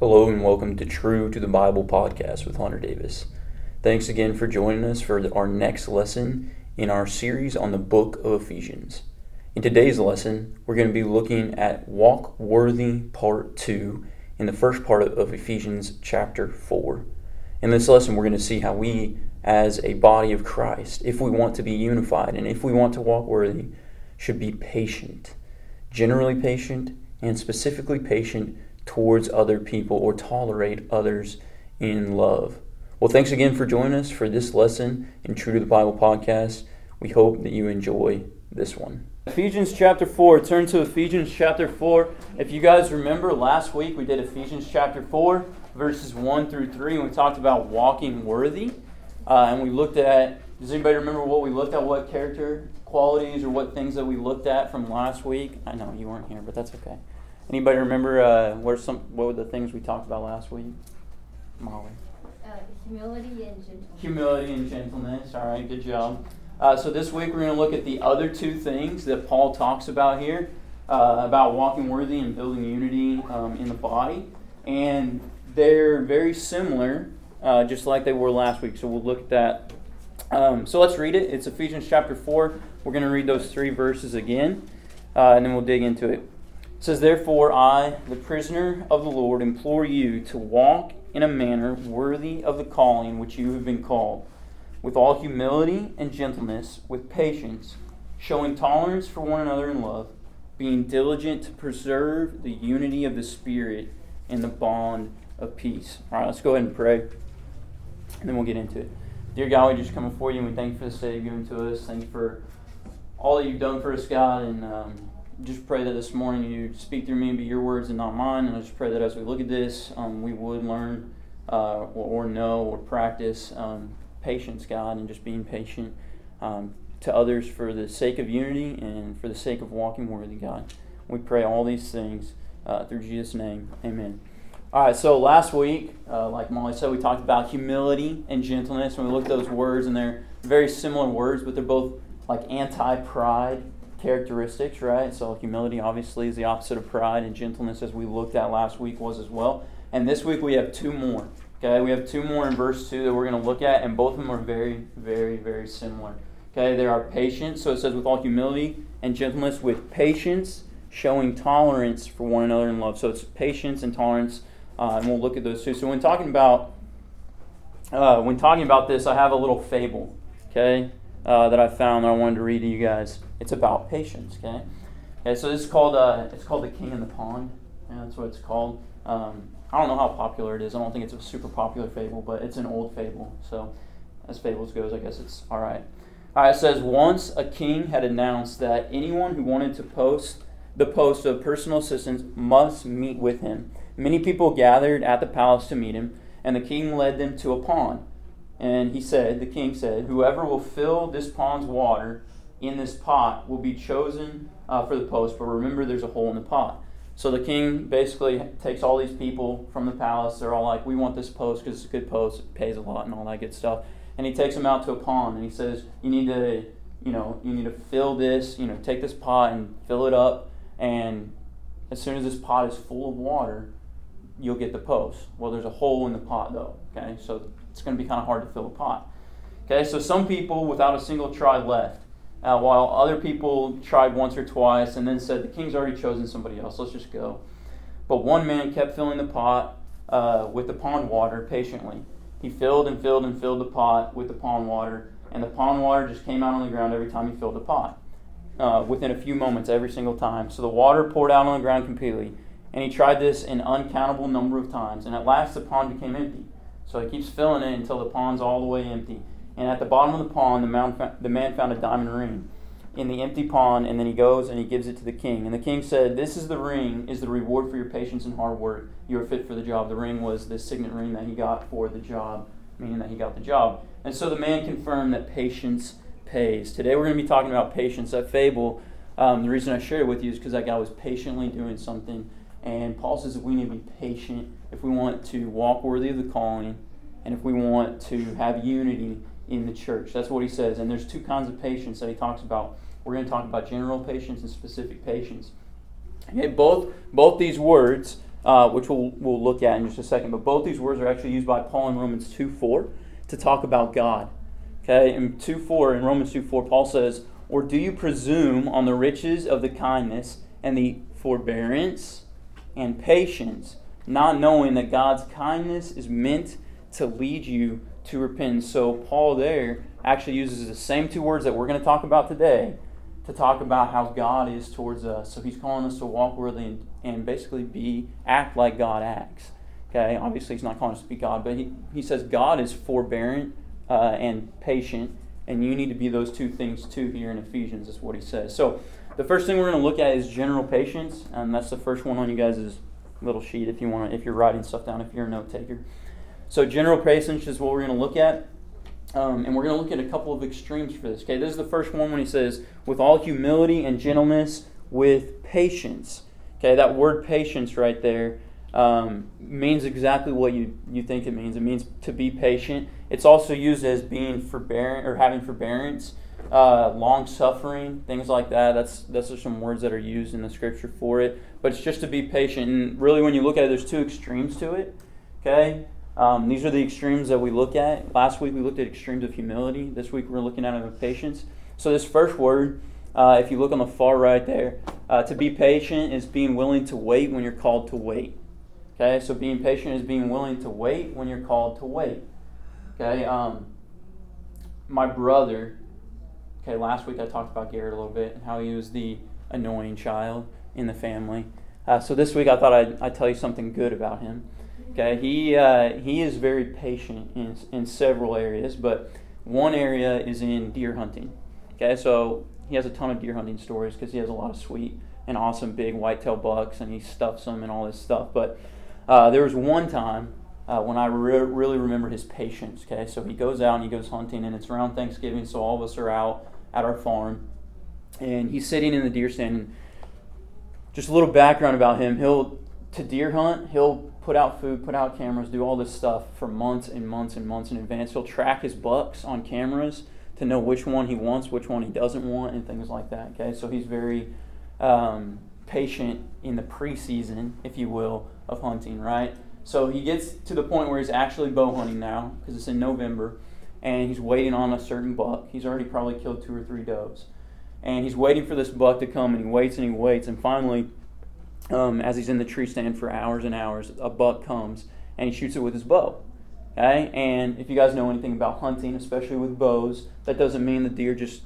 Hello and welcome to True to the Bible podcast with Hunter Davis. Thanks again for joining us for our next lesson in our series on the book of Ephesians. In today's lesson, we're going to be looking at Walk Worthy Part 2 in the first part of Ephesians chapter 4. In this lesson, we're going to see how we, as a body of Christ, if we want to be unified and if we want to walk worthy, should be patient, generally patient, and specifically patient towards other people or tolerate others in love. Well, thanks again for joining us for this lesson in True to the Bible podcast. We hope that you enjoy this one. Ephesians chapter 4. Turn to Ephesians chapter 4. If you guys remember, last week we did Ephesians chapter 4, verses 1 through 3, and we talked about walking worthy. Uh, and we looked at, does anybody remember what we looked at? What character qualities or what things that we looked at from last week? I know you weren't here, but that's okay. Anybody remember uh, what some what were the things we talked about last week? Molly. Uh, humility and gentleness. Humility and gentleness. All right, good job. Uh, so this week we're going to look at the other two things that Paul talks about here uh, about walking worthy and building unity um, in the body, and they're very similar, uh, just like they were last week. So we'll look at that. Um, so let's read it. It's Ephesians chapter four. We're going to read those three verses again, uh, and then we'll dig into it. It says, Therefore, I, the prisoner of the Lord, implore you to walk in a manner worthy of the calling which you have been called, with all humility and gentleness, with patience, showing tolerance for one another in love, being diligent to preserve the unity of the Spirit in the bond of peace. All right, let's go ahead and pray, and then we'll get into it. Dear God, we just come before you and we thank you for the day you've given to us. Thank you for all that you've done for us, God, and um, just pray that this morning you speak through me and be your words and not mine. And I just pray that as we look at this, um, we would learn uh, or, know or practice um, patience, God, and just being patient um, to others for the sake of unity and for the sake of walking worthy, God. We pray all these things uh, through Jesus' name. Amen. All right, so last week, uh, like Molly said, we talked about humility and gentleness, and we looked at those words, and they're very similar words, but they're both like anti pride characteristics, right? So humility obviously is the opposite of pride, and gentleness, as we looked at last week, was as well. And this week we have two more. Okay, we have two more in verse two that we're going to look at, and both of them are very, very, very similar. Okay, there are patience. So it says with all humility and gentleness, with patience, showing tolerance for one another in love. So it's patience and tolerance, uh, and we'll look at those two. So when talking about uh, when talking about this, I have a little fable. Okay, uh, that I found that I wanted to read to you guys. It's about patience. Okay. Okay. So this is called uh, it's called the King in the Pond. Yeah, that's what it's called. Um, I don't know how popular it is. I don't think it's a super popular fable, but it's an old fable. So as fables goes, I guess it's all right. All right. It says once a king had announced that anyone who wanted to post the post of personal assistance must meet with him. Many people gathered at the palace to meet him, and the king led them to a pond. And he said, the king said, Whoever will fill this pond's water in this pot will be chosen uh, for the post. But remember, there's a hole in the pot. So the king basically takes all these people from the palace. They're all like, We want this post because it's a good post, it pays a lot, and all that good stuff. And he takes them out to a pond and he says, You need to, you know, you need to fill this, you know, take this pot and fill it up. And as soon as this pot is full of water, you'll get the post. Well, there's a hole in the pot though. Okay, so it's going to be kind of hard to fill a pot. Okay, so some people without a single try left, uh, while other people tried once or twice and then said, The king's already chosen somebody else, let's just go. But one man kept filling the pot uh, with the pond water patiently. He filled and filled and filled the pot with the pond water, and the pond water just came out on the ground every time he filled the pot. Uh, within a few moments, every single time. So the water poured out on the ground completely. And he tried this an uncountable number of times, and at last the pond became empty. So he keeps filling it until the pond's all the way empty. And at the bottom of the pond, the man, the man found a diamond ring in the empty pond, and then he goes and he gives it to the king. And the king said, This is the ring, is the reward for your patience and hard work. You are fit for the job. The ring was the signet ring that he got for the job, meaning that he got the job. And so the man confirmed that patience pays. Today we're going to be talking about patience. That fable, um, the reason I share it with you is because that guy was patiently doing something. And Paul says that we need to be patient if we want to walk worthy of the calling, and if we want to have unity in the church. That's what he says. And there's two kinds of patience that he talks about. We're going to talk about general patience and specific patience. Okay, both both these words, uh, which we'll, we'll look at in just a second. But both these words are actually used by Paul in Romans 2 4 to talk about God. Okay, in 2 4, in Romans 2 4, Paul says, Or do you presume on the riches of the kindness and the forbearance and patience, not knowing that God's kindness is meant to lead you to repentance? So, Paul there actually uses the same two words that we're going to talk about today to talk about how God is towards us. So, he's calling us to walk worthy and, and basically be act like God acts. Okay, obviously, he's not calling us to be God, but he, he says God is forbearant uh, and patient, and you need to be those two things too here in Ephesians, is what he says. So, the first thing we're going to look at is general patience, and that's the first one on you guys' little sheet if you want, if you're writing stuff down, if you're a note taker. So, general patience is what we're going to look at. Um, and we're going to look at a couple of extremes for this. Okay, this is the first one when he says, with all humility and gentleness, with patience. Okay, that word patience right there um, means exactly what you, you think it means. It means to be patient. It's also used as being forbearant or having forbearance, uh, long suffering, things like that. That's those are some words that are used in the scripture for it. But it's just to be patient. And really, when you look at it, there's two extremes to it. Okay, um, these are the extremes that we look at. Last week we looked at extremes of humility. This week we're looking at of patience. So this first word, uh, if you look on the far right there, uh, to be patient is being willing to wait when you're called to wait. Okay, so being patient is being willing to wait when you're called to wait. Okay, um, my brother, okay, last week I talked about Garrett a little bit and how he was the annoying child in the family. Uh, so this week I thought I'd, I'd, tell you something good about him. Okay, he, uh, he is very patient in, in several areas, but one area is in deer hunting. Okay, so he has a ton of deer hunting stories because he has a lot of sweet and awesome big whitetail bucks and he stuffs them and all this stuff. But uh, there was one time uh, when I re- really remember his patience. Okay, so he goes out and he goes hunting, and it's around Thanksgiving, so all of us are out at our farm, and he's sitting in the deer stand. And just a little background about him: he'll to deer hunt, he'll put out food, put out cameras, do all this stuff for months and months and months in advance. He'll track his bucks on cameras to know which one he wants, which one he doesn't want, and things like that. Okay, so he's very um, patient in the preseason, if you will, of hunting, right? So he gets to the point where he's actually bow hunting now because it's in November, and he's waiting on a certain buck. He's already probably killed two or three does, and he's waiting for this buck to come, and he waits and he waits, and finally, um, as he's in the tree stand for hours and hours, a buck comes and he shoots it with his bow. Okay, and if you guys know anything about hunting, especially with bows, that doesn't mean the deer just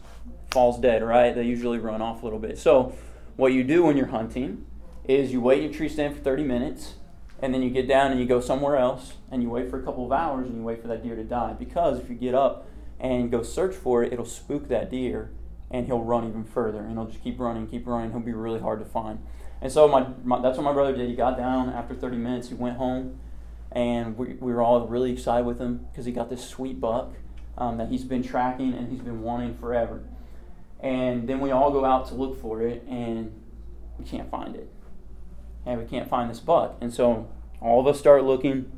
falls dead, right? They usually run off a little bit. So, what you do when you're hunting is you wait in your tree stand for 30 minutes and then you get down and you go somewhere else and you wait for a couple of hours and you wait for that deer to die. Because if you get up and go search for it it'll spook that deer and he'll run even further. And he'll just keep running keep running. He'll be really hard to find. And so my, my that's what my brother did. He got down after 30 minutes. He went home and we, we were all really excited with him because he got this sweet buck um, that he's been tracking and he's been wanting forever. And then we all go out to look for it and we can't find it and we can't find this buck. And so all of us start looking,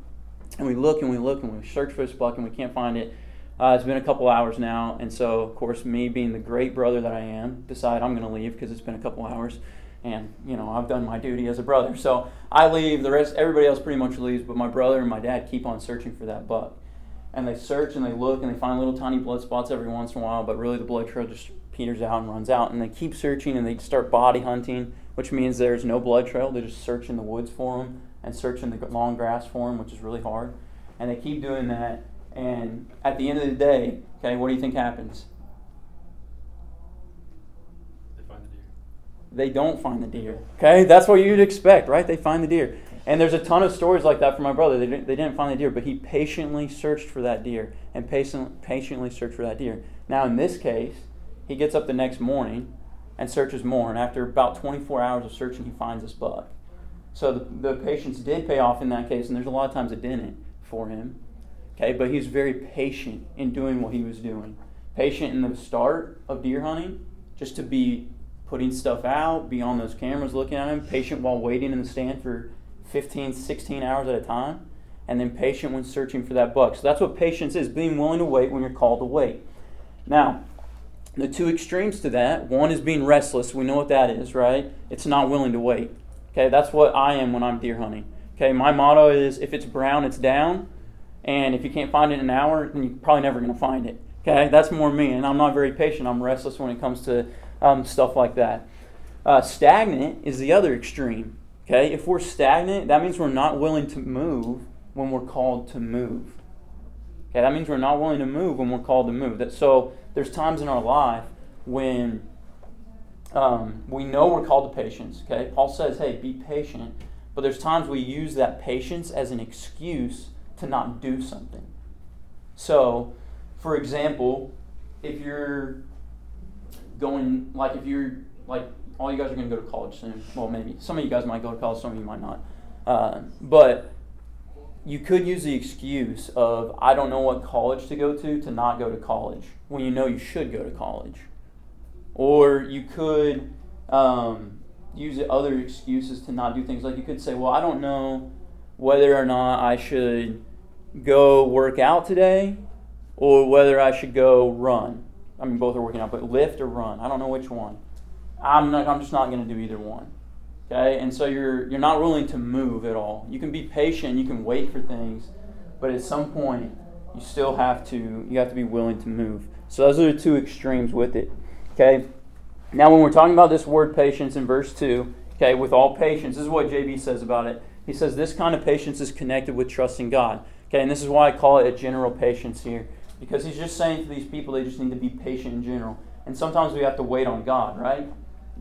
and we look and we look and we search for this buck and we can't find it. Uh, it's been a couple hours now, and so of course, me being the great brother that I am, decide I'm going to leave because it's been a couple hours, and you know I've done my duty as a brother. So I leave. The rest, everybody else, pretty much leaves, but my brother and my dad keep on searching for that buck, and they search and they look and they find little tiny blood spots every once in a while, but really the blood trail just peters out and runs out, and they keep searching and they start body hunting which means there's no blood trail. They just search in the woods for them and search in the long grass for them, which is really hard. And they keep doing that. And at the end of the day, okay, what do you think happens? They find the deer. They don't find the deer. Okay, that's what you'd expect, right? They find the deer. And there's a ton of stories like that from my brother. They didn't, they didn't find the deer, but he patiently searched for that deer and patient, patiently searched for that deer. Now, in this case, he gets up the next morning and searches more. And after about 24 hours of searching, he finds this buck. So the, the patience did pay off in that case, and there's a lot of times it didn't for him. Okay, but he was very patient in doing what he was doing. Patient in the start of deer hunting, just to be putting stuff out, be on those cameras looking at him, patient while waiting in the stand for 15, 16 hours at a time, and then patient when searching for that buck. So that's what patience is being willing to wait when you're called to wait. Now, the two extremes to that one is being restless. We know what that is, right? It's not willing to wait. Okay, that's what I am when I'm deer hunting. Okay, my motto is if it's brown, it's down. And if you can't find it in an hour, then you're probably never going to find it. Okay, that's more me. And I'm not very patient. I'm restless when it comes to um, stuff like that. Uh, stagnant is the other extreme. Okay, if we're stagnant, that means we're not willing to move when we're called to move. Okay, that means we're not willing to move when we're called to move. That so there's times in our life when um, we know we're called to patience. Okay, Paul says, "Hey, be patient," but there's times we use that patience as an excuse to not do something. So, for example, if you're going, like, if you're like, all you guys are going to go to college soon. Well, maybe some of you guys might go to college, some of you might not. Uh, but you could use the excuse of I don't know what college to go to to not go to college when you know you should go to college. Or you could um, use other excuses to not do things. Like you could say, well, I don't know whether or not I should go work out today or whether I should go run. I mean, both are working out, but lift or run. I don't know which one. I'm, not, I'm just not going to do either one. Okay? And so you're, you're not willing to move at all. You can be patient, you can wait for things, but at some point, you still have to, you have to be willing to move. So those are the two extremes with it. Okay? Now, when we're talking about this word patience in verse 2, okay, with all patience, this is what JB says about it. He says this kind of patience is connected with trusting God. Okay, and this is why I call it a general patience here. Because he's just saying to these people they just need to be patient in general. And sometimes we have to wait on God, right?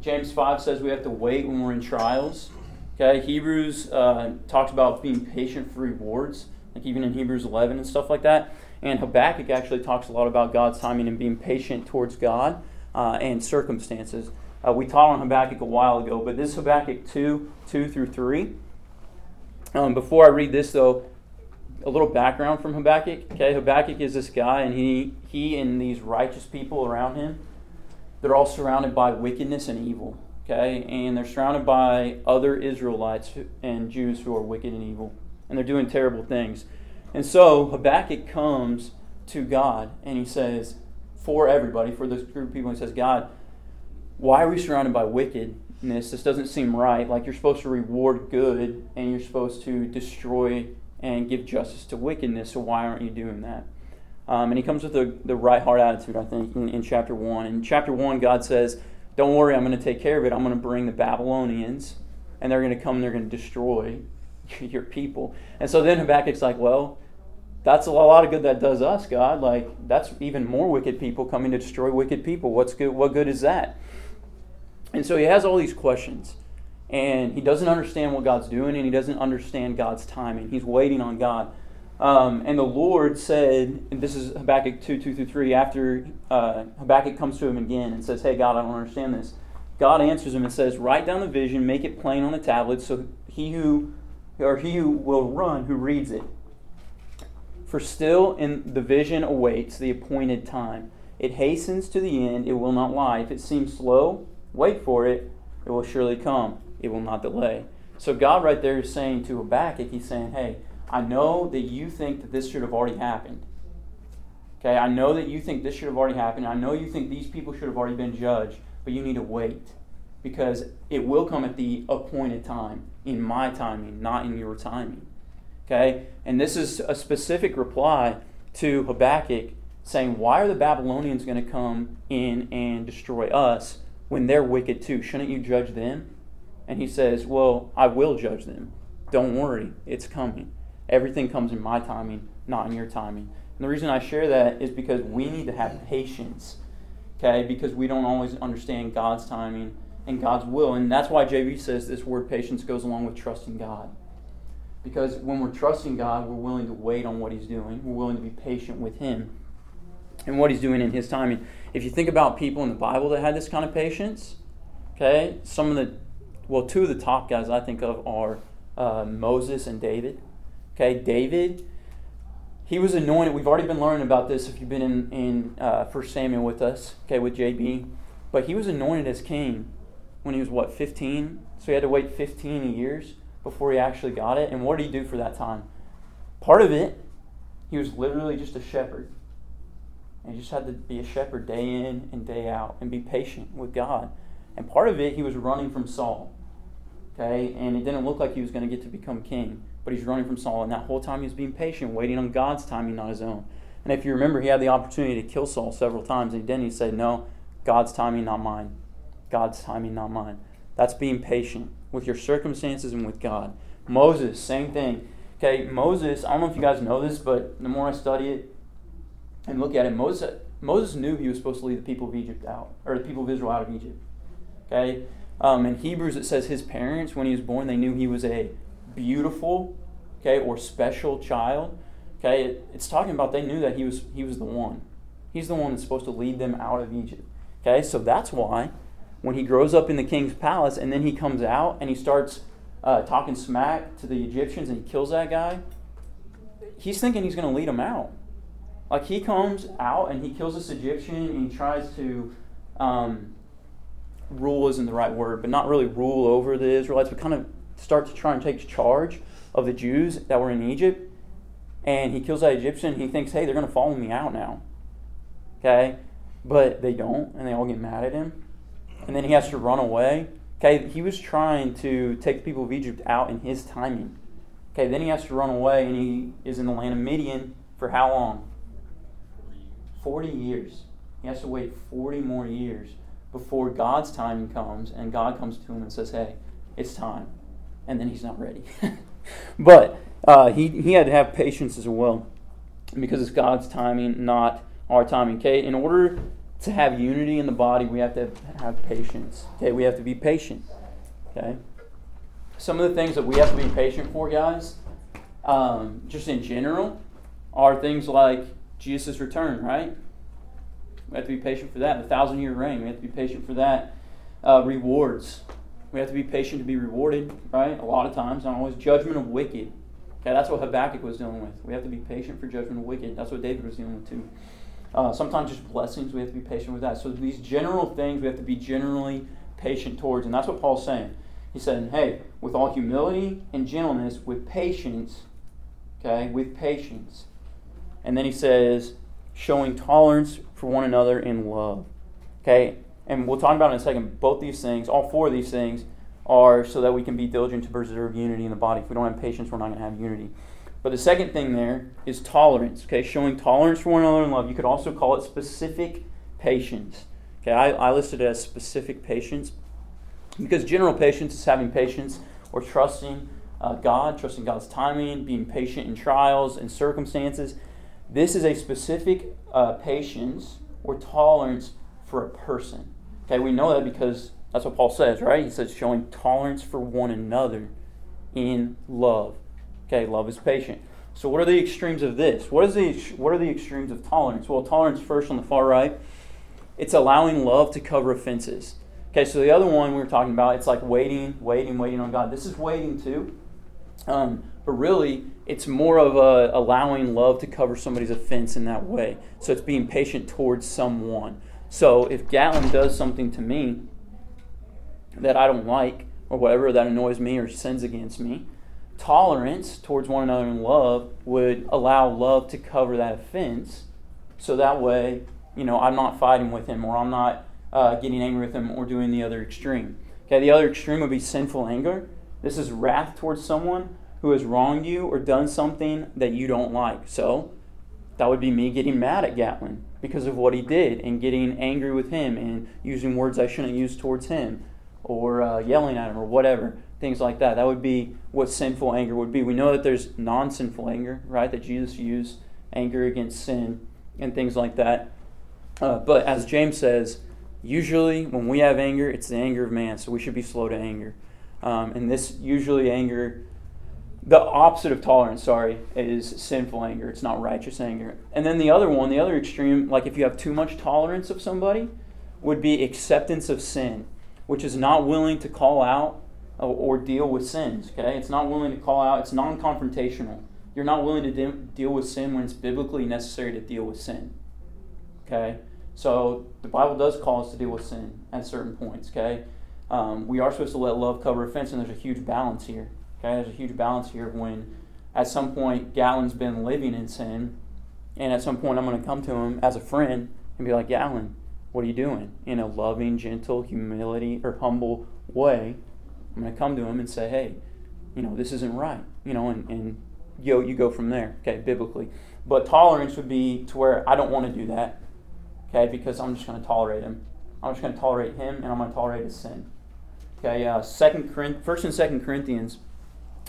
James 5 says we have to wait when we're in trials. Okay, Hebrews uh, talks about being patient for rewards, like even in Hebrews 11 and stuff like that. And Habakkuk actually talks a lot about God's timing and being patient towards God uh, and circumstances. Uh, we taught on Habakkuk a while ago, but this is Habakkuk 2 2 through 3. Um, before I read this, though, a little background from Habakkuk. Okay, Habakkuk is this guy, and he, he and these righteous people around him they're all surrounded by wickedness and evil. Okay, and they're surrounded by other Israelites and Jews who are wicked and evil, and they're doing terrible things. And so Habakkuk comes to God and he says, for everybody, for this group of people, he says, God, why are we surrounded by wickedness? This doesn't seem right. Like you're supposed to reward good and you're supposed to destroy and give justice to wickedness, so why aren't you doing that? Um, and he comes with the, the right heart attitude, I think, in, in chapter 1. In chapter 1, God says, Don't worry, I'm going to take care of it. I'm going to bring the Babylonians, and they're going to come and they're going to destroy your people. And so then Habakkuk's like, Well, that's a lot of good that does us, God. Like, that's even more wicked people coming to destroy wicked people. What's good? What good is that? And so he has all these questions. And he doesn't understand what God's doing, and he doesn't understand God's timing. He's waiting on God. Um, and the Lord said, and this is Habakkuk 2 2 through 3, after uh, Habakkuk comes to him again and says, Hey, God, I don't understand this. God answers him and says, Write down the vision, make it plain on the tablet, so he who or he who will run who reads it. For still in the vision awaits the appointed time. It hastens to the end, it will not lie. If it seems slow, wait for it, it will surely come. It will not delay. So God right there is saying to Habakkuk, He's saying, Hey, I know that you think that this should have already happened. Okay, I know that you think this should have already happened. I know you think these people should have already been judged, but you need to wait because it will come at the appointed time, in my timing, not in your timing. Okay, and this is a specific reply to Habakkuk saying, Why are the Babylonians going to come in and destroy us when they're wicked too? Shouldn't you judge them? And he says, Well, I will judge them. Don't worry, it's coming. Everything comes in my timing, not in your timing. And the reason I share that is because we need to have patience, okay? Because we don't always understand God's timing and God's will. And that's why JB says this word patience goes along with trusting God. Because when we're trusting God, we're willing to wait on what He's doing, we're willing to be patient with Him and what He's doing in His timing. If you think about people in the Bible that had this kind of patience, okay, some of the, well, two of the top guys I think of are uh, Moses and David. Okay, David, he was anointed. We've already been learning about this if you've been in, in uh, 1 Samuel with us, okay, with JB. But he was anointed as king when he was, what, 15? So he had to wait 15 years before he actually got it. And what did he do for that time? Part of it, he was literally just a shepherd. And he just had to be a shepherd day in and day out and be patient with God. And part of it, he was running from Saul. Okay, and it didn't look like he was going to get to become king, but he's running from Saul, and that whole time he's being patient, waiting on God's timing, not his own. And if you remember, he had the opportunity to kill Saul several times, and he didn't. He said, No, God's timing, not mine. God's timing, not mine. That's being patient with your circumstances and with God. Moses, same thing. Okay, Moses, I don't know if you guys know this, but the more I study it and look at it, Moses, Moses knew he was supposed to lead the people of Egypt out, or the people of Israel out of Egypt. Okay? Um, in Hebrews, it says his parents, when he was born, they knew he was a beautiful, okay, or special child. Okay, it, it's talking about they knew that he was he was the one. He's the one that's supposed to lead them out of Egypt. Okay, so that's why when he grows up in the king's palace and then he comes out and he starts uh, talking smack to the Egyptians and he kills that guy, he's thinking he's going to lead them out. Like he comes out and he kills this Egyptian and he tries to um, rule isn't the right word, but not really rule over the Israelites, but kind of start to try and take charge of the Jews that were in Egypt. And he kills that Egyptian. he thinks, hey, they're going to follow me out now. Okay? But they don't, and they all get mad at him. And then he has to run away. Okay? He was trying to take the people of Egypt out in his timing. Okay? Then he has to run away, and he is in the land of Midian for how long? 40 years. He has to wait 40 more years before God's timing comes and God comes to him and says, hey, it's time. And then he's not ready. but uh, he, he had to have patience as well because it's God's timing, not our timing. Okay, in order to have unity in the body, we have to have patience. Okay, we have to be patient. Okay, some of the things that we have to be patient for, guys, um, just in general, are things like Jesus' return, right? We have to be patient for that. The thousand year reign, we have to be patient for that. Uh, rewards. We have to be patient to be rewarded, right? A lot of times, not always. Judgment of wicked. Okay, that's what Habakkuk was dealing with. We have to be patient for judgment of wicked. That's what David was dealing with too. Uh, sometimes just blessings, we have to be patient with that. So these general things we have to be generally patient towards. And that's what Paul's saying. He said, hey, with all humility and gentleness, with patience, okay, with patience. And then he says, showing tolerance for one another in love. Okay? And we'll talk about in a second. Both these things, all four of these things, are so that we can be diligent to preserve unity in the body. If we don't have patience, we're not going to have unity. But the second thing there is tolerance. Okay, showing tolerance for one another in love. You could also call it specific patience. Okay, I, I listed it as specific patience because general patience is having patience or trusting uh, God, trusting God's timing, being patient in trials and circumstances. This is a specific uh, patience or tolerance for a person. Okay, we know that because that's what Paul says, right? He says showing tolerance for one another in love. Okay, love is patient. So what are the extremes of this? What is the what are the extremes of tolerance? Well, tolerance first on the far right, it's allowing love to cover offenses. Okay, so the other one we were talking about, it's like waiting, waiting, waiting on God. This is waiting too. Um, but really, it's more of a allowing love to cover somebody's offense in that way. So it's being patient towards someone. So if Gatlin does something to me that I don't like, or whatever that annoys me or sins against me, tolerance towards one another in love would allow love to cover that offense. So that way, you know, I'm not fighting with him or I'm not uh, getting angry with him or doing the other extreme. Okay, the other extreme would be sinful anger. This is wrath towards someone who has wronged you or done something that you don't like. So that would be me getting mad at Gatlin because of what he did and getting angry with him and using words I shouldn't use towards him or uh, yelling at him or whatever, things like that. That would be what sinful anger would be. We know that there's non sinful anger, right? That Jesus used anger against sin and things like that. Uh, but as James says, usually when we have anger, it's the anger of man, so we should be slow to anger. Um, and this usually anger the opposite of tolerance, sorry, is sinful anger. It's not righteous anger. And then the other one, the other extreme, like if you have too much tolerance of somebody, would be acceptance of sin, which is not willing to call out or deal with sins. Okay, it's not willing to call out. It's non-confrontational. You're not willing to de- deal with sin when it's biblically necessary to deal with sin. Okay, so the Bible does call us to deal with sin at certain points. Okay, um, we are supposed to let love cover offense, and there's a huge balance here. Okay, there's a huge balance here when at some point Gallon's been living in sin, and at some point I'm going to come to him as a friend and be like, Gallon, what are you doing? In a loving, gentle, humility, or humble way, I'm going to come to him and say, hey, you know, this isn't right, you know, and, and you, you go from there, okay, biblically. But tolerance would be to where I don't want to do that, okay, because I'm just going to tolerate him. I'm just going to tolerate him and I'm going to tolerate his sin. Okay, uh, second, First and Second Corinthians,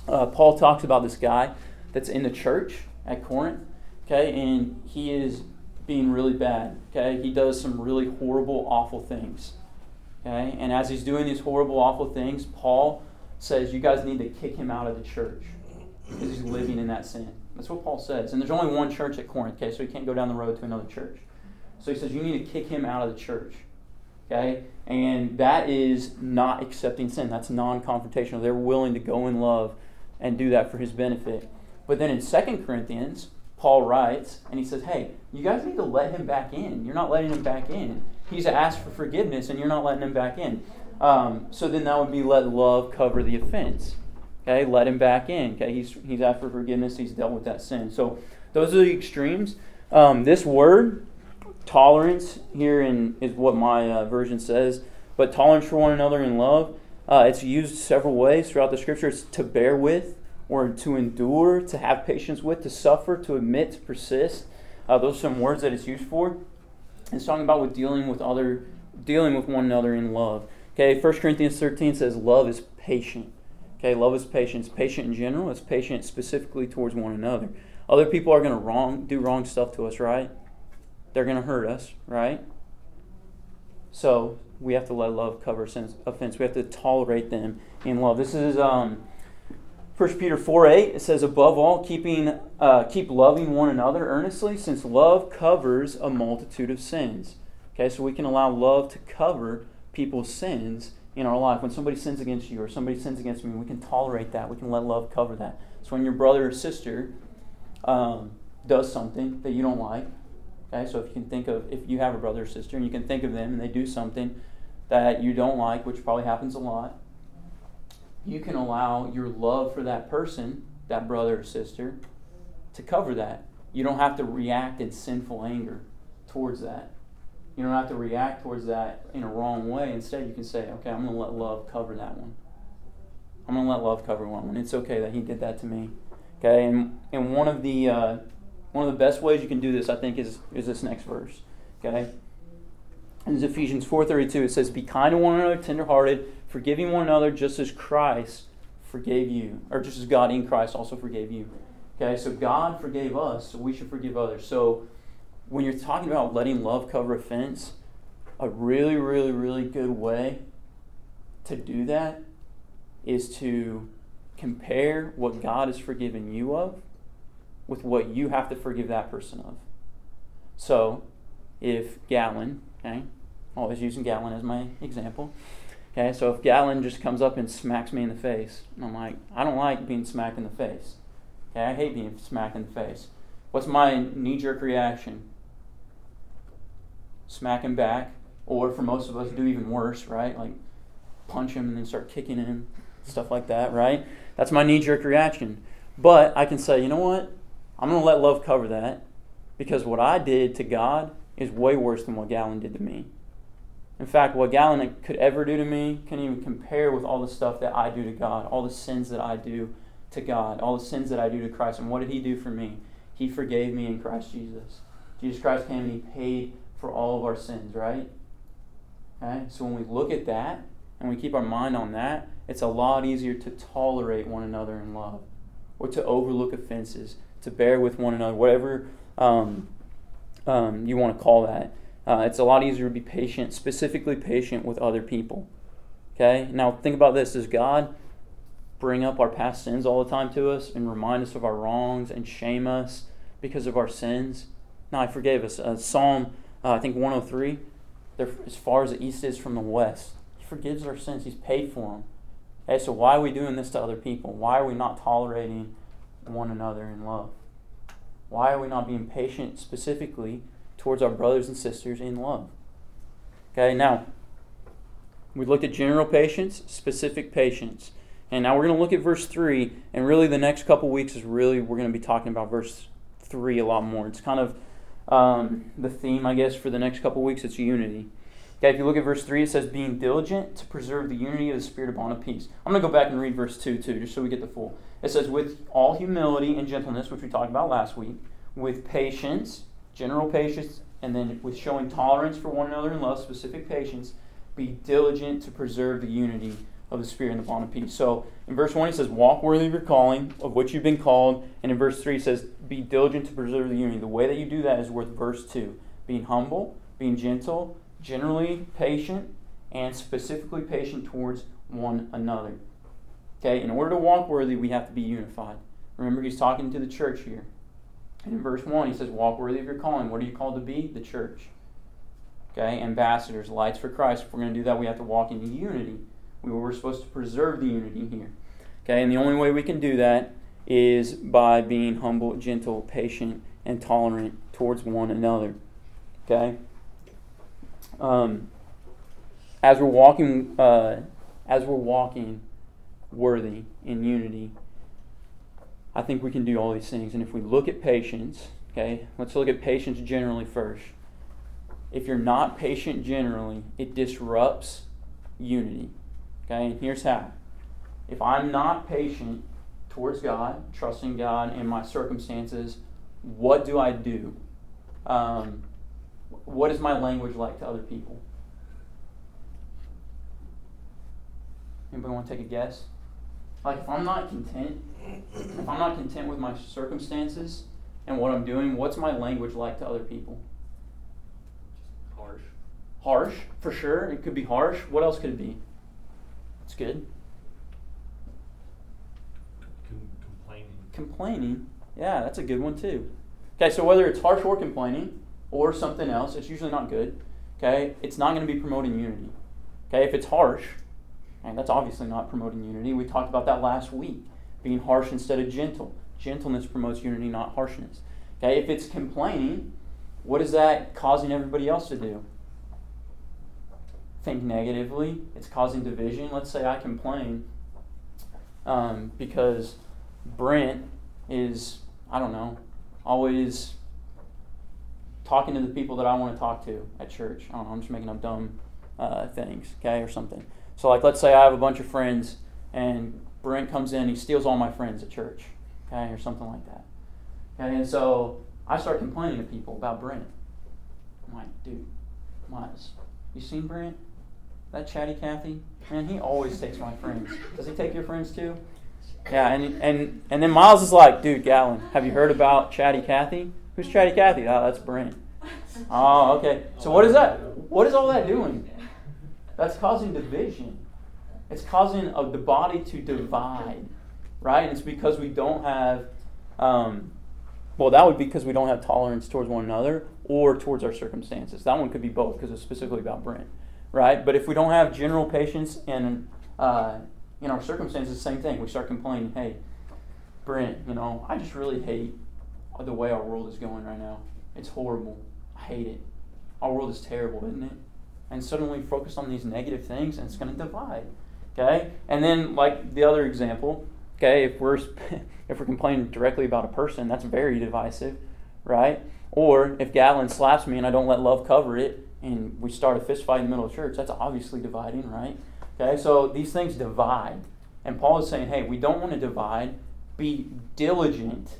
uh, Paul talks about this guy that's in the church at Corinth, okay, and he is being really bad, okay. He does some really horrible, awful things, okay, and as he's doing these horrible, awful things, Paul says you guys need to kick him out of the church because he's living in that sin. That's what Paul says. And there's only one church at Corinth, okay, so he can't go down the road to another church. So he says you need to kick him out of the church. Okay? And that is not accepting sin. That's non confrontational. They're willing to go in love and do that for his benefit. But then in 2 Corinthians, Paul writes, and he says, Hey, you guys need to let him back in. You're not letting him back in. He's asked for forgiveness, and you're not letting him back in. Um, so then that would be let love cover the offense. Okay, let him back in. Okay, he's, he's asked for forgiveness, he's dealt with that sin. So those are the extremes. Um, this word, tolerance, here in, is what my uh, version says, but tolerance for one another in love. Uh, it's used several ways throughout the scriptures to bear with, or to endure, to have patience with, to suffer, to admit, to persist. Uh, those are some words that it's used for. It's talking about with dealing with other, dealing with one another in love. Okay, 1 Corinthians 13 says love is patient. Okay, love is patient. It's patient in general. It's patient specifically towards one another. Other people are going to wrong do wrong stuff to us, right? They're going to hurt us, right? So we have to let love cover sins, offense. We have to tolerate them in love. This is um, 1 Peter 4 8. It says, Above all, keeping, uh, keep loving one another earnestly, since love covers a multitude of sins. Okay, so we can allow love to cover people's sins in our life. When somebody sins against you or somebody sins against me, we can tolerate that. We can let love cover that. So when your brother or sister um, does something that you don't like, okay, so if you can think of, if you have a brother or sister and you can think of them and they do something that you don't like, which probably happens a lot, you can allow your love for that person, that brother or sister, to cover that. You don't have to react in sinful anger towards that. You don't have to react towards that in a wrong way. Instead, you can say, okay, I'm going to let love cover that one. I'm going to let love cover one. It's okay that he did that to me. Okay, and, and one of the uh, one of the best ways you can do this, I think, is is this next verse. Okay, in Ephesians 4:32, it says, "Be kind to one another, tenderhearted, forgiving one another, just as Christ forgave you, or just as God in Christ also forgave you." Okay, so God forgave us, so we should forgive others. So when you're talking about letting love cover offense, a really, really, really good way to do that is to compare what God has forgiven you of with what you have to forgive that person of. So, if Gallon, okay, always using Gallon as my example, okay, so if Gallon just comes up and smacks me in the face, I'm like, I don't like being smacked in the face. Okay, I hate being smacked in the face. What's my knee jerk reaction? smack him back, or for most of us, do even worse, right? Like punch him and then start kicking him, stuff like that, right? That's my knee jerk reaction. But I can say, you know what? I'm going to let love cover that because what I did to God is way worse than what Gallon did to me. In fact, what Gallon could ever do to me can even compare with all the stuff that I do to God, all the sins that I do to God, all the sins that I do to Christ. And what did He do for me? He forgave me in Christ Jesus. Jesus Christ came and He paid for all of our sins, right? Okay? So when we look at that and we keep our mind on that, it's a lot easier to tolerate one another in love or to overlook offenses, to bear with one another, whatever um, um, you want to call that. Uh, it's a lot easier to be patient, specifically patient with other people. Okay? Now, think about this. Does God bring up our past sins all the time to us and remind us of our wrongs and shame us because of our sins? No, I forgave us. Uh, Psalm uh, I think 103, as far as the east is from the west. He forgives our sins, He's paid for them. Okay, so why are we doing this to other people? Why are we not tolerating one another in love? Why are we not being patient specifically towards our brothers and sisters in love? Okay, now we looked at general patience, specific patience. And now we're going to look at verse 3, and really the next couple weeks is really, we're going to be talking about verse 3 a lot more. It's kind of um, the theme, I guess, for the next couple weeks. It's unity. Okay, if you look at verse 3, it says, being diligent to preserve the unity of the Spirit of bond of peace. I'm going to go back and read verse 2 too, just so we get the full. It says, with all humility and gentleness, which we talked about last week, with patience, general patience, and then with showing tolerance for one another in love, specific patience, be diligent to preserve the unity of the Spirit and the bond of peace. So in verse 1, he says, Walk worthy of your calling, of which you've been called. And in verse 3, he says, Be diligent to preserve the unity. The way that you do that is worth verse 2 being humble, being gentle, generally patient, and specifically patient towards one another. Okay, in order to walk worthy, we have to be unified. Remember, he's talking to the church here. And in verse 1, he says, Walk worthy of your calling. What are you called to be? The church. Okay, ambassadors, lights for Christ. If we're going to do that, we have to walk in unity. We were supposed to preserve the unity here. Okay, and the only way we can do that is by being humble, gentle, patient, and tolerant towards one another. Okay? Um, as we're walking, uh, as we're walking worthy in unity, I think we can do all these things. And if we look at patience, okay, let's look at patience generally first. If you're not patient generally, it disrupts unity. Okay, and here's how. If I'm not patient towards God, trusting God in my circumstances, what do I do? Um, what is my language like to other people? Anybody want to take a guess? Like, if I'm not content, if I'm not content with my circumstances and what I'm doing, what's my language like to other people? Harsh. Harsh, for sure. It could be harsh. What else could it be? It's good. complaining. Complaining. Yeah, that's a good one too. Okay, so whether it's harsh or complaining or something else, it's usually not good. Okay, it's not going to be promoting unity. Okay, if it's harsh, and that's obviously not promoting unity. We talked about that last week. Being harsh instead of gentle. Gentleness promotes unity, not harshness. Okay, if it's complaining, what is that causing everybody else to do? think negatively. It's causing division. Let's say I complain um, because Brent is, I don't know, always talking to the people that I want to talk to at church. I don't know, I'm just making up dumb uh, things, okay, or something. So, like, let's say I have a bunch of friends and Brent comes in, he steals all my friends at church, okay, or something like that. Okay, and so I start complaining to people about Brent. I'm like, dude, Miles, you seen Brent? That chatty Cathy, man, he always takes my friends. Does he take your friends too? Yeah, and and and then Miles is like, dude, Gallon, have you heard about Chatty Cathy? Who's Chatty Cathy? Oh, that's Brent. Oh, okay. So what is that? What is all that doing? That's causing division. It's causing uh, the body to divide, right? And it's because we don't have, um, well, that would be because we don't have tolerance towards one another or towards our circumstances. That one could be both because it's specifically about Brent right? But if we don't have general patience and uh, in our circumstances, same thing. We start complaining, hey, Brent, you know, I just really hate the way our world is going right now. It's horrible. I hate it. Our world is terrible, isn't it? And suddenly focus on these negative things and it's going to divide. Okay? And then like the other example, okay, if we're if we're complaining directly about a person, that's very divisive, right? Or if Galen slaps me and I don't let love cover it, and we start a fist fight in the middle of church, that's obviously dividing, right? Okay, so these things divide. And Paul is saying, hey, we don't want to divide. Be diligent.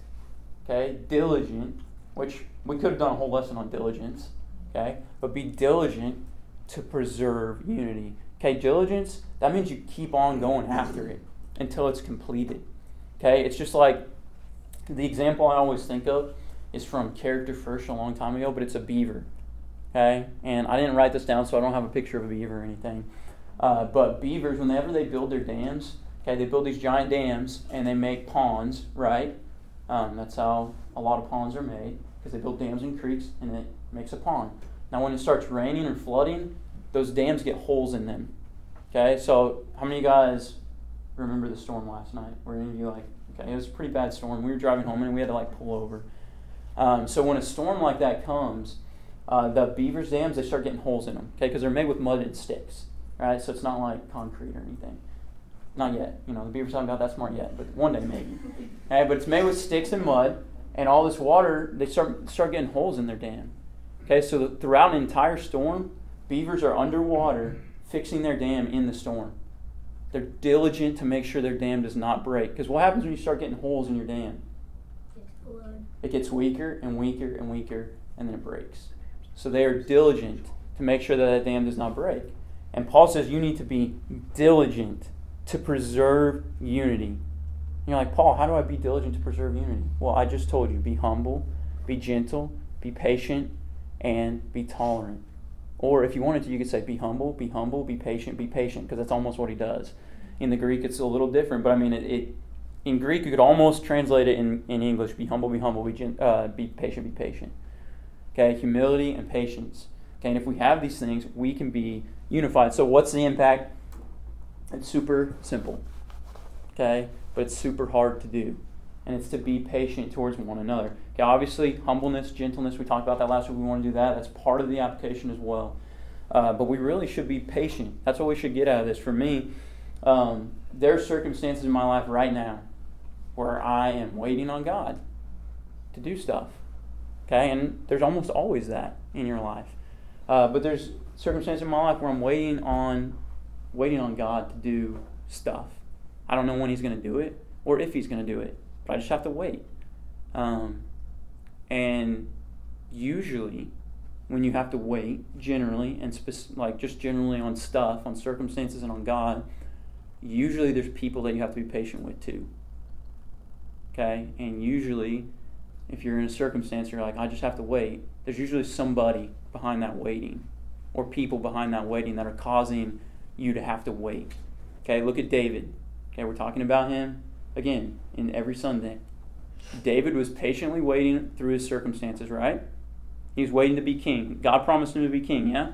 Okay, diligent, which we could have done a whole lesson on diligence. Okay, but be diligent to preserve unity. Okay, diligence, that means you keep on going after it until it's completed. Okay, it's just like the example I always think of is from Character First a long time ago, but it's a beaver. Okay, and I didn't write this down, so I don't have a picture of a beaver or anything. Uh, but beavers, whenever they build their dams, okay, they build these giant dams and they make ponds, right? Um, that's how a lot of ponds are made because they build dams and creeks and it makes a pond. Now, when it starts raining or flooding, those dams get holes in them. Okay, so how many of you guys remember the storm last night? Were any of you like, okay, it was a pretty bad storm. We were driving home and we had to like pull over. Um, so when a storm like that comes, uh, the beavers dams they start getting holes in them okay because they're made with mud and sticks right so it's not like concrete or anything not yet you know the beavers haven't got that smart yet but one day maybe okay but it's made with sticks and mud and all this water they start start getting holes in their dam okay so throughout an entire storm Beavers are underwater fixing their dam in the storm. They're diligent to make sure their dam does not break. Because what happens when you start getting holes in your dam? It gets weaker and weaker and weaker, and then it breaks. So they are diligent to make sure that that dam does not break. And Paul says you need to be diligent to preserve unity. And you're like, Paul, how do I be diligent to preserve unity? Well, I just told you be humble, be gentle, be patient, and be tolerant. Or if you wanted to, you could say be humble, be humble, be patient, be patient, because that's almost what he does. In the Greek, it's a little different, but I mean, it, it in Greek, you could almost translate it in, in English be humble, be humble, be, uh, be patient, be patient. Okay, humility and patience. Okay, and if we have these things, we can be unified. So, what's the impact? It's super simple. Okay, but it's super hard to do. And it's to be patient towards one another. Okay, obviously, humbleness, gentleness, we talked about that last week. We want to do that. That's part of the application as well. Uh, but we really should be patient. That's what we should get out of this. For me, um, there are circumstances in my life right now where I am waiting on God to do stuff. Okay, and there's almost always that in your life. Uh, but there's circumstances in my life where I'm waiting on waiting on God to do stuff. I don't know when He's going to do it or if He's going to do it, but I just have to wait. Um, and usually, when you have to wait, generally, and like just generally on stuff, on circumstances, and on God, usually there's people that you have to be patient with too. Okay? And usually, if you're in a circumstance you're like, I just have to wait, there's usually somebody behind that waiting or people behind that waiting that are causing you to have to wait. Okay, look at David. Okay, we're talking about him again in every Sunday. David was patiently waiting through his circumstances, right? He was waiting to be king. God promised him to be king, yeah?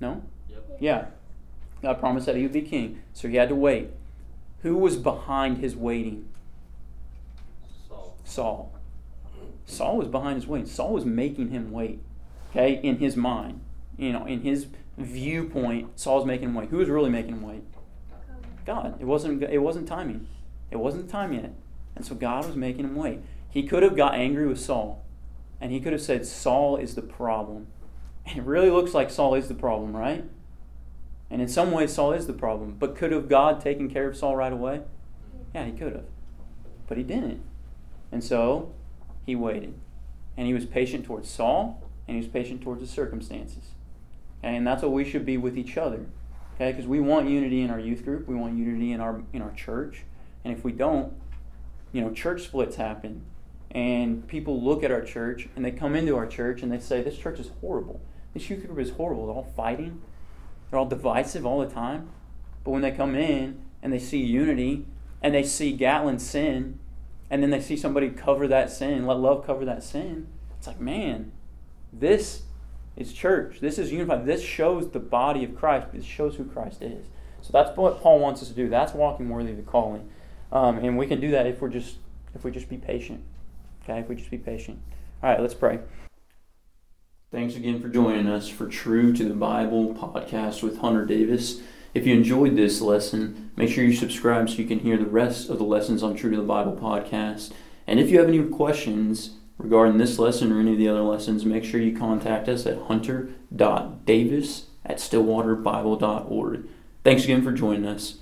No? Yep. Yeah. God promised that he would be king, so he had to wait. Who was behind his waiting? Saul. Saul. Saul was behind his waiting. Saul was making him wait. Okay, in his mind, you know, in his viewpoint, Saul was making him wait. Who was really making him wait? God. It wasn't. It wasn't timing. It wasn't time yet, and so God was making him wait. He could have got angry with Saul, and he could have said, "Saul is the problem," and it really looks like Saul is the problem, right? And in some ways, Saul is the problem. But could have God taken care of Saul right away? Yeah, he could have. But he didn't. And so he waited. And he was patient towards Saul, and he was patient towards the circumstances. And that's what we should be with each other. Okay? Because we want unity in our youth group, we want unity in our in our church. And if we don't, you know, church splits happen. And people look at our church and they come into our church and they say, This church is horrible. This youth group is horrible. They're all fighting. They're all divisive all the time. But when they come in and they see unity and they see Gatlin sin and then they see somebody cover that sin, let love cover that sin, it's like, man, this is church. This is unified. This shows the body of Christ. This shows who Christ is. So that's what Paul wants us to do. That's walking worthy of the calling. Um, and we can do that if we're just if we just be patient. Okay, if we just be patient. All right, let's pray. Thanks again for joining us for True to the Bible podcast with Hunter Davis. If you enjoyed this lesson, make sure you subscribe so you can hear the rest of the lessons on True to the Bible podcast. And if you have any questions regarding this lesson or any of the other lessons, make sure you contact us at hunter.davis at stillwaterbible.org. Thanks again for joining us.